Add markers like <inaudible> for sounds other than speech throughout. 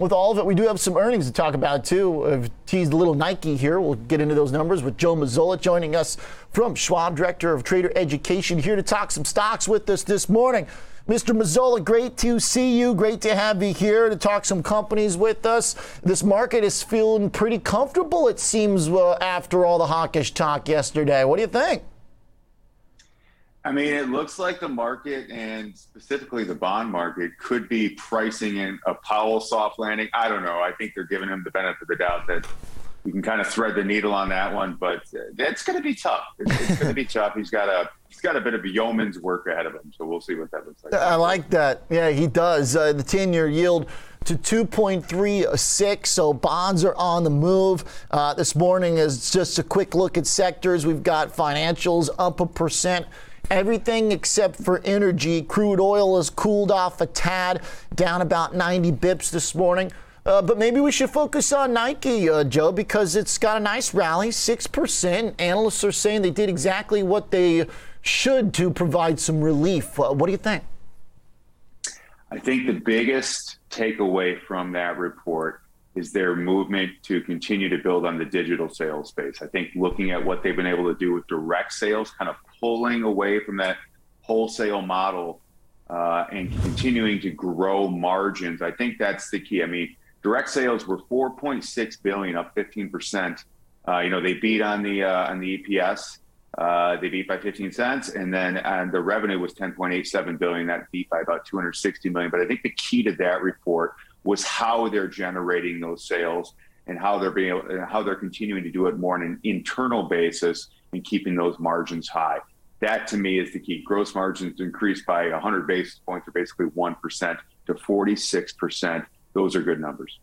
with all of it, we do have some earnings to talk about too. I've teased a little Nike here. We'll get into those numbers with Joe Mazzola joining us from Schwab, Director of Trader Education, here to talk some stocks with us this morning. Mr. Mazzola, great to see you. Great to have you here to talk some companies with us. This market is feeling pretty comfortable, it seems, uh, after all the hawkish talk yesterday. What do you think? I mean, it looks like the market and specifically the bond market could be pricing in a Powell soft landing. I don't know. I think they're giving him the benefit of the doubt that you can kind of thread the needle on that one, but it's going to be tough. It's, it's going to be <laughs> tough. He's got a he's got a bit of a yeoman's work ahead of him, so we'll see what that looks like. I like that. Yeah, he does. Uh, the ten-year yield to 2.36. So bonds are on the move. Uh, this morning is just a quick look at sectors. We've got financials up a percent. Everything except for energy. Crude oil has cooled off a tad, down about 90 bips this morning. Uh, but maybe we should focus on Nike, uh, Joe, because it's got a nice rally, 6%. Analysts are saying they did exactly what they should to provide some relief. Uh, what do you think? I think the biggest takeaway from that report is their movement to continue to build on the digital sales space. I think looking at what they've been able to do with direct sales, kind of pulling away from that wholesale model uh, and continuing to grow margins. I think that's the key. I mean, direct sales were 4.6 billion, up 15 percent. Uh, you know, they beat on the uh, on the EPS. Uh, they beat by 15 cents, and then and the revenue was 10.87 billion. That beat by about 260 million. But I think the key to that report was how they're generating those sales and how they're being able, how they're continuing to do it more on an internal basis and keeping those margins high. That to me is the key. Gross margins increased by 100 basis points, or basically one percent, to 46 percent those are good numbers.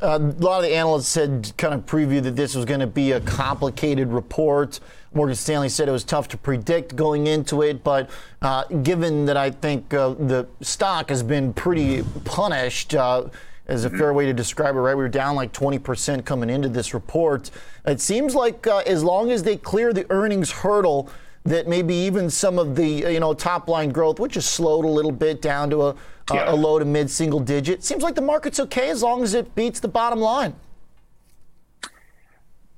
Uh, a lot of the analysts had kind of previewed that this was going to be a complicated report. Morgan Stanley said it was tough to predict going into it, but uh, given that I think uh, the stock has been pretty punished, uh, as a mm-hmm. fair way to describe it, right? We were down like 20% coming into this report. It seems like uh, as long as they clear the earnings hurdle, that maybe even some of the you know top line growth, which has slowed a little bit down to a, yeah. a low to mid single digit, seems like the market's okay as long as it beats the bottom line.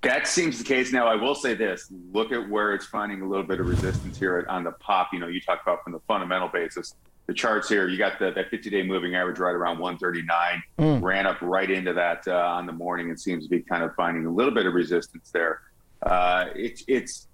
That seems the case. Now, I will say this: look at where it's finding a little bit of resistance here on the pop. You know, you talk about from the fundamental basis. The charts here, you got the, that 50-day moving average right around 139, mm. ran up right into that uh, on the morning, and seems to be kind of finding a little bit of resistance there. Uh, it's it's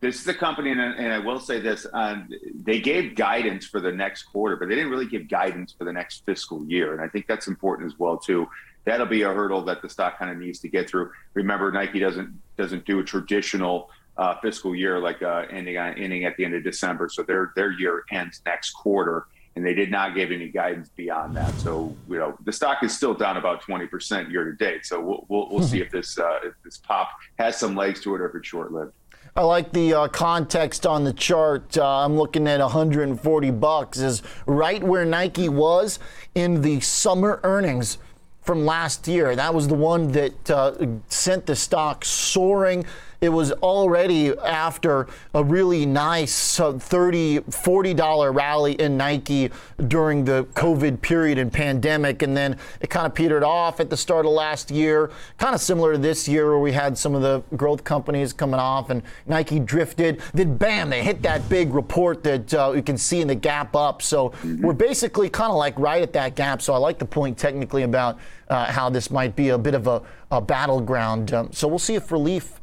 this is a company, and, and I will say this: um, they gave guidance for the next quarter, but they didn't really give guidance for the next fiscal year, and I think that's important as well too that'll be a hurdle that the stock kind of needs to get through. Remember, Nike doesn't doesn't do a traditional uh, fiscal year like uh, ending on ending at the end of December, so their their year ends next quarter, and they did not give any guidance beyond that. So you know the stock is still down about twenty percent year to date. So we'll we'll, we'll see if this uh, if this pop has some legs to it or if it's short lived. I like the uh, context on the chart. Uh, I'm looking at 140 bucks is right where Nike was in the summer earnings from last year. That was the one that uh, sent the stock soaring it was already after a really nice uh, 30 $40 rally in Nike during the COVID period and pandemic. And then it kind of petered off at the start of last year, kind of similar to this year where we had some of the growth companies coming off and Nike drifted. Then, bam, they hit that big report that uh, you can see in the gap up. So mm-hmm. we're basically kind of like right at that gap. So I like the point technically about uh, how this might be a bit of a, a battleground. Um, so we'll see if relief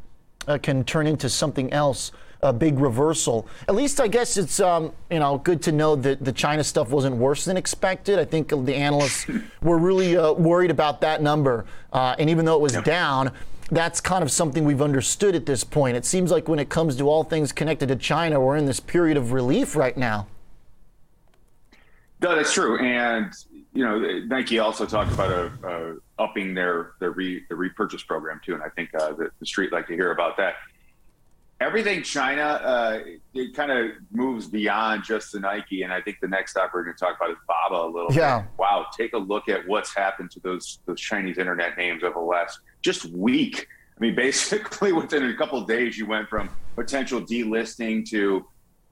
uh, can turn into something else a big reversal. At least I guess it's um, you know good to know that the China stuff wasn't worse than expected. I think the analysts <laughs> were really uh, worried about that number, uh, and even though it was yeah. down. That's kind of something we've understood at this point. It seems like when it comes to all things connected to China, we're in this period of relief right now. No, that's true. And you know, Nike also talked about a, a upping their their, re, the repurchase program too, and I think uh, the, the street like to hear about that. Everything China, uh, it kind of moves beyond just the Nike, and I think the next stop we're going to talk about is Baba a little yeah. bit. Wow, take a look at what's happened to those those Chinese internet names over the last just week. I mean, <laughs> basically within a couple days, you went from potential delisting to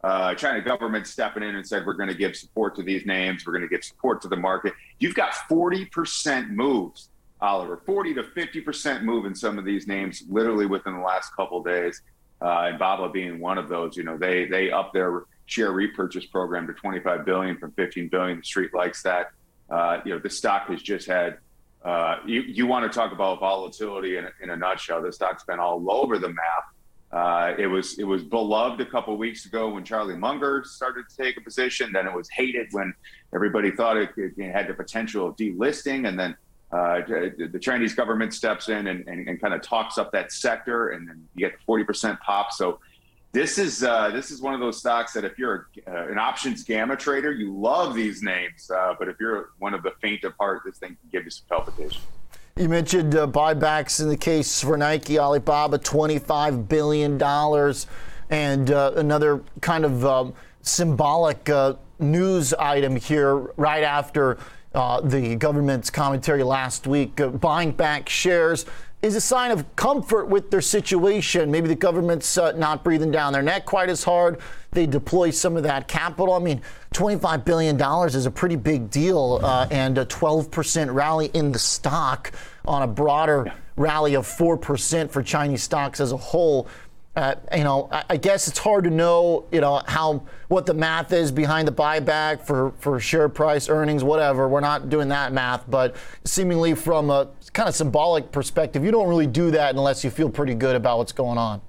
uh, China government stepping in and said we're going to give support to these names, we're going to give support to the market. You've got 40% moves, Oliver, 40 to 50% move in some of these names, literally within the last couple days. Uh, and Baba being one of those, you know, they they up their share repurchase program to 25 billion from 15 billion. The street likes that. Uh, you know, the stock has just had. Uh, you you want to talk about volatility in, in a nutshell? The stock's been all over the map. Uh, it was it was beloved a couple weeks ago when Charlie Munger started to take a position. Then it was hated when everybody thought it, it had the potential of delisting, and then uh, the Chinese government steps in and, and, and kind of talks up that sector, and then you get the 40% pop. So this is uh, this is one of those stocks that if you're a, uh, an options gamma trader, you love these names. Uh, but if you're one of the faint of heart, this thing can give you some palpitation. You mentioned uh, buybacks in the case for Nike, Alibaba, $25 billion. And uh, another kind of um, symbolic uh, news item here right after the government's commentary last week, buying back shares is a sign of comfort with their situation. Maybe the government's uh, not breathing down their neck quite as hard. They deploy some of that capital. I mean, $25 billion is a pretty big deal, uh, and a 12% rally in the stock on a broader rally of 4% for Chinese stocks as a whole. Uh, you know, I, I, guess it's hard to know, you know, how what the math is behind the buyback for for share price, earnings, whatever. We're not doing that math, but seemingly from a kind of symbolic perspective, you don't really do that unless you feel pretty good about what's going on.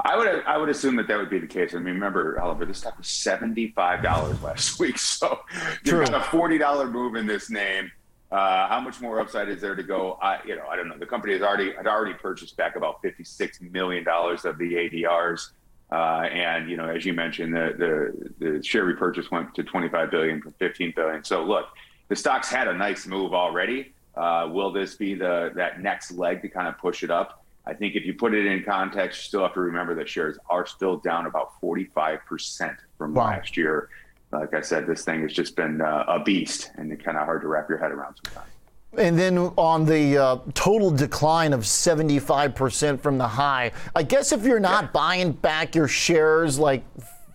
I would I would assume that that would be the case. I mean, remember, Oliver, this stock was seventy five dollars last <laughs> week, so you've got a forty dollar move in this name. Uh, how much more upside is there to go? I, you know, I don't know. The company has already had already purchased back about fifty six million dollars of the ADRs, uh, and you know, as you mentioned, the, the the share repurchase went to twenty five billion from fifteen billion. So look, the stock's had a nice move already. Uh, will this be the that next leg to kind of push it up? I think if you put it in context, you still have to remember that shares are still down about 45% from wow. last year. Like I said, this thing has just been uh, a beast and it's kind of hard to wrap your head around sometimes. And then on the uh, total decline of 75% from the high, I guess if you're not yeah. buying back your shares like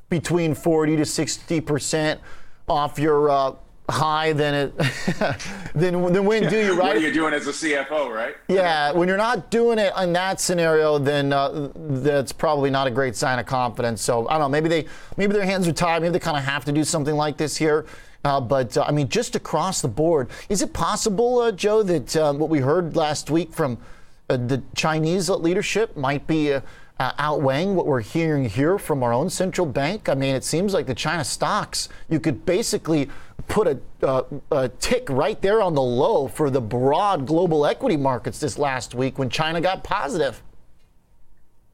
between 40 to 60% off your uh, high, than it <laughs> then then when yeah. do you <laughs> right? What are you doing as a CFO, right? Yeah, when you're not doing it in that scenario, then uh, that's probably not a great sign of confidence. So I don't know. Maybe they maybe their hands are tied. Maybe they kind of have to do something like this here. Uh, but uh, I mean, just across the board, is it possible, uh, Joe, that uh, what we heard last week from uh, the Chinese leadership might be uh, outweighing what we're hearing here from our own central bank? I mean, it seems like the China stocks, you could basically put a, uh, a, tick right there on the low for the broad global equity markets this last week when China got positive.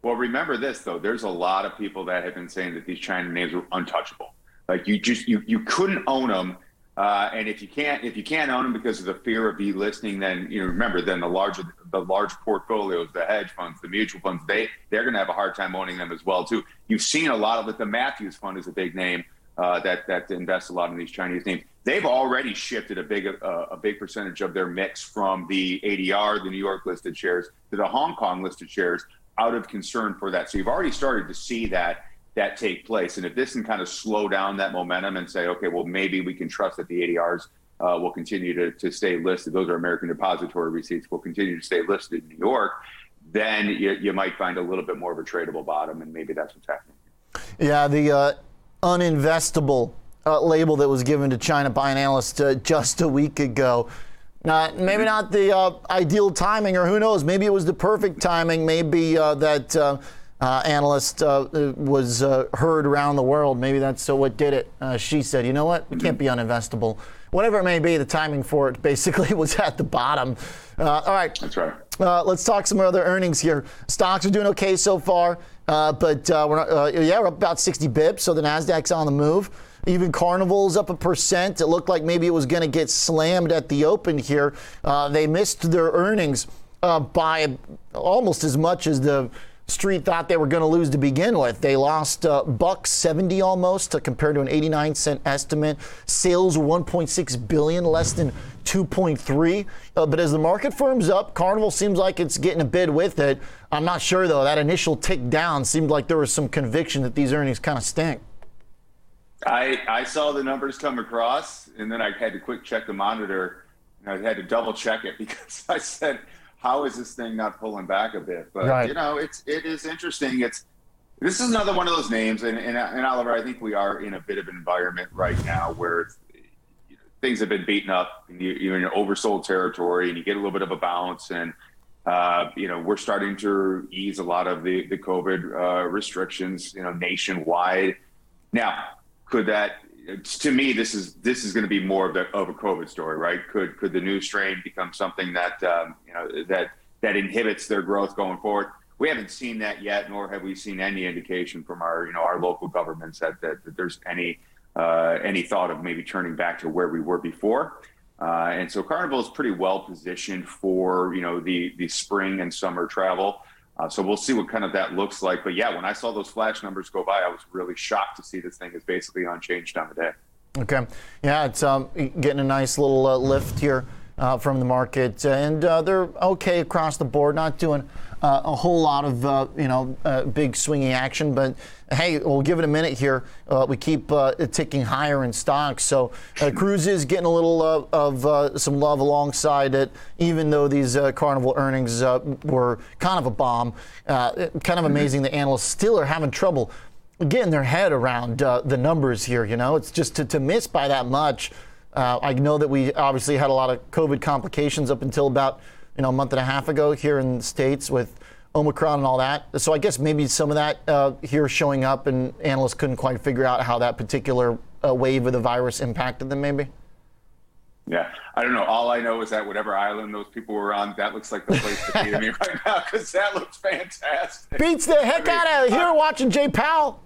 Well, remember this though. There's a lot of people that have been saying that these China names are untouchable. Like you just you you couldn't own them uh, and if you can't if you can't own them because of the fear of delisting, then you know remember then the larger the large portfolios, the hedge funds, the mutual funds, they they're going to have a hard time owning them as well too. You've seen a lot of it. The Matthews Fund is a big name uh, that that invests a lot in these Chinese names. They've already shifted a big uh, a big percentage of their mix from the ADR, the New York listed shares, to the Hong Kong listed shares, out of concern for that. So you've already started to see that that take place. And if this can kind of slow down that momentum and say, okay, well, maybe we can trust that the ADRs uh, will continue to, to stay listed. Those are American depository receipts will continue to stay listed in New York. Then you, you might find a little bit more of a tradable bottom, and maybe that's what's happening. Yeah, the uh, uninvestable uh, label that was given to China by an analyst uh, just a week ago. Uh, maybe not the uh, ideal timing, or who knows? Maybe it was the perfect timing. Maybe uh, that uh, analyst uh, was uh, heard around the world. Maybe that's so what did it. Uh, she said, you know what? We can't be uninvestable. Whatever it may be, the timing for it basically <laughs> was at the bottom. Uh, all right. That's right. Uh, let's talk some other earnings here. Stocks are doing okay so far, Uh, but uh, we're not, uh, yeah, we're up about 60 bips, so the Nasdaq's on the move. Even Carnival's up a percent. It looked like maybe it was going to get slammed at the open here. they missed their earnings by almost as much as the Street thought they were going to lose to begin with. They lost uh, buck 70 almost compared to an 89 cent estimate. Sales 1.6 billion, less than 2.3. Uh, but as the market firms up, Carnival seems like it's getting a bid with it. I'm not sure though. That initial tick down seemed like there was some conviction that these earnings kind of stink. I I saw the numbers come across, and then I had to quick check the monitor, and I had to double check it <laughs> because I said, "How is this thing not pulling back a bit?" But right. you know, it's it is interesting. It's this is another one of those names, and, and, and Oliver, I think we are in a bit of an environment right now where you know, things have been beaten up, and you, are in oversold territory, and you get a little bit of a bounce, and uh, you know we're starting to ease a lot of the the COVID uh, restrictions, you know, nationwide. Now, could that? To me, this is this is going to be more of, the, of a COVID story, right? Could could the new strain become something that um, you know that that inhibits their growth going forward? we haven't seen that yet, nor have we seen any indication from our, you know, our local governments that, that, that there's any uh, any thought of maybe turning back to where we were before. Uh, and so Carnival is pretty well positioned for, you know, the the spring and summer travel. Uh, so we'll see what kind of that looks like. But yeah, when I saw those flash numbers go by, I was really shocked to see this thing is basically unchanged on the day. Okay, yeah, it's um, getting a nice little uh, lift here uh, from the market, and uh, they're okay across the board, not doing uh, a whole lot of uh, you know uh, big swinging action. But hey, we'll give it a minute here. Uh, we keep ticking higher in stocks, so Cruise is getting a little of some love alongside it, even though these Carnival earnings were kind of a bomb. kind of amazing the analysts still are having trouble getting their head around the numbers here. You know, it's just to, to miss by that much. Uh, I know that we obviously had a lot of COVID complications up until about you know a month and a half ago here in the states with Omicron and all that. So I guess maybe some of that uh, here showing up, and analysts couldn't quite figure out how that particular uh, wave of the virus impacted them. Maybe. Yeah, I don't know. All I know is that whatever island those people were on, that looks like the place to be to me <laughs> right now because that looks fantastic. Beats the heck I mean, out of here watching Jay Powell.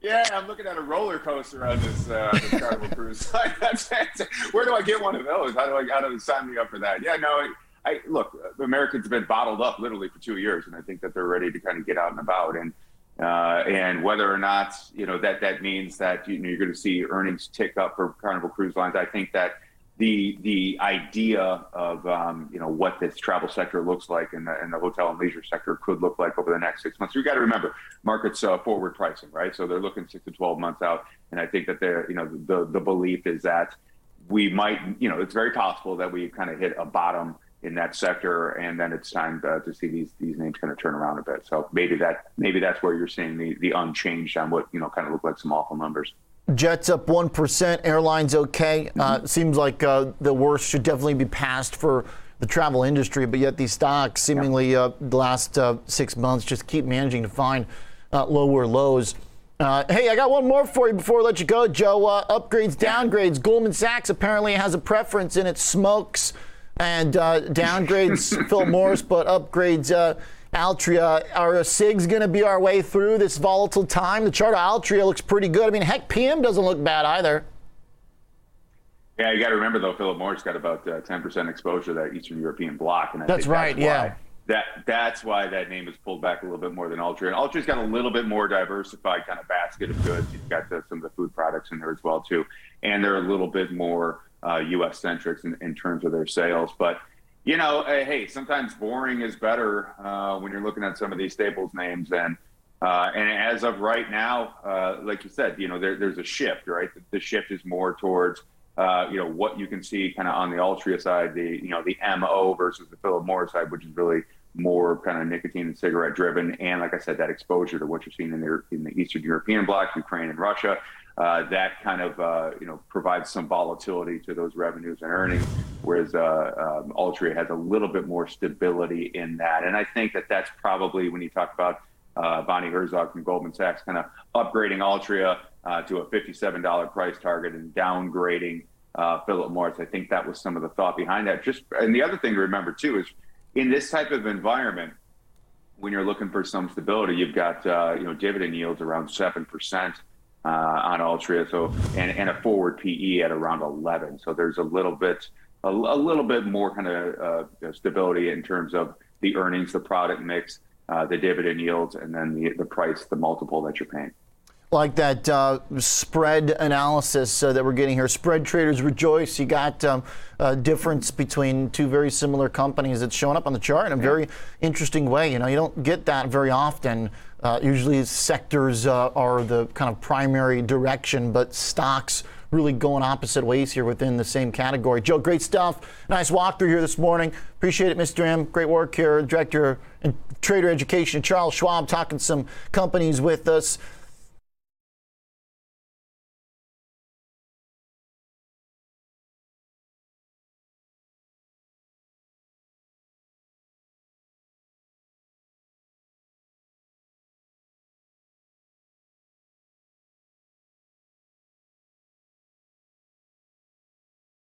Yeah, I'm looking at a roller coaster on this, uh, this Carnival cruise. <laughs> Where do I get one of those? How do I how do I sign me up for that? Yeah, no, I look. Americans have been bottled up literally for two years, and I think that they're ready to kind of get out and about. And uh, and whether or not you know that that means that you know, you're going to see earnings tick up for Carnival Cruise Lines, I think that the the idea of um, you know what this travel sector looks like and the, and the hotel and leisure sector could look like over the next six months. You got to remember markets uh, forward pricing, right? So they're looking six to twelve months out, and I think that they're you know the the belief is that we might you know it's very possible that we kind of hit a bottom in that sector, and then it's time to, to see these these names kind of turn around a bit. So maybe that maybe that's where you're seeing the the unchanged on what you know kind of look like some awful numbers. Jets up 1%, airlines okay. Uh, mm-hmm. seems like uh, the worst should definitely be past for the travel industry, but yet these stocks seemingly uh, the last uh, six months just keep managing to find uh, lower lows. Uh, hey, I got one more for you before I let you go, Joe. upgrades, downgrades. Goldman Sachs apparently has a preference in its smokes and uh, downgrades <laughs> Philip Morris, but upgrades uh, Altria. Are uh, SIGs going to be our way through this volatile time? The chart of Altria looks pretty good. I mean, heck, PM doesn't look bad either. Yeah, you got to remember though, Philip Morris got about uh, 10% exposure to that Eastern European bloc, and I that's right. That's yeah, that that's why that name is pulled back a little bit more than Altria. And Altria's got a little bit more diversified kind of basket of goods. You've got the, some of the food products in there as well too, and they're a little bit more uh, U.S. centric in, in terms of their sales, but you know, hey, sometimes boring is better uh, when you're looking at some of these staples names. And uh, and as of right now, uh, like you said, you know, there, there's a shift, right? The, the shift is more towards, uh, you know, what you can see kind of on the Altria side, the you know the MO versus the Philip Morris side, which is really more kind of nicotine and cigarette driven, and like I said, that exposure to what you're seeing in the in the Eastern European bloc, Ukraine and Russia that kind of uh, you know provides some volatility to those revenues and earnings, whereas uh, um, Altria has a little bit more stability in that. And I think that that's probably when you talk about uh, Bonnie Herzog from Goldman Sachs kind of upgrading Altria uh, to a $57 price target and downgrading uh, Philip Morris. I think that was some of the thought behind that. Just and the other thing to remember too is in this type of environment. When you're looking for some stability, you've got you know dividend yields around seven percent, uh, on Altria. So and, and a forward PE at around 11. So there's a little bit a, a little bit more kind of uh, stability in terms of the earnings, the product mix, uh, the dividend yields, and then the the price, the multiple that you're paying. like that uh, spread analysis uh, that we're getting here. Spread traders rejoice. You got um, a difference between two very similar companies that's showing up on the chart in a very interesting way. You know, you don't get that very often. Uh, usually, sectors uh, are the kind of primary direction, but stocks really going opposite ways here within the same category. Joe, great stuff. Nice walkthrough here this morning. Appreciate it, Mr. M. Great work here, Director and Trader Education. Charles Schwab talking some companies with us.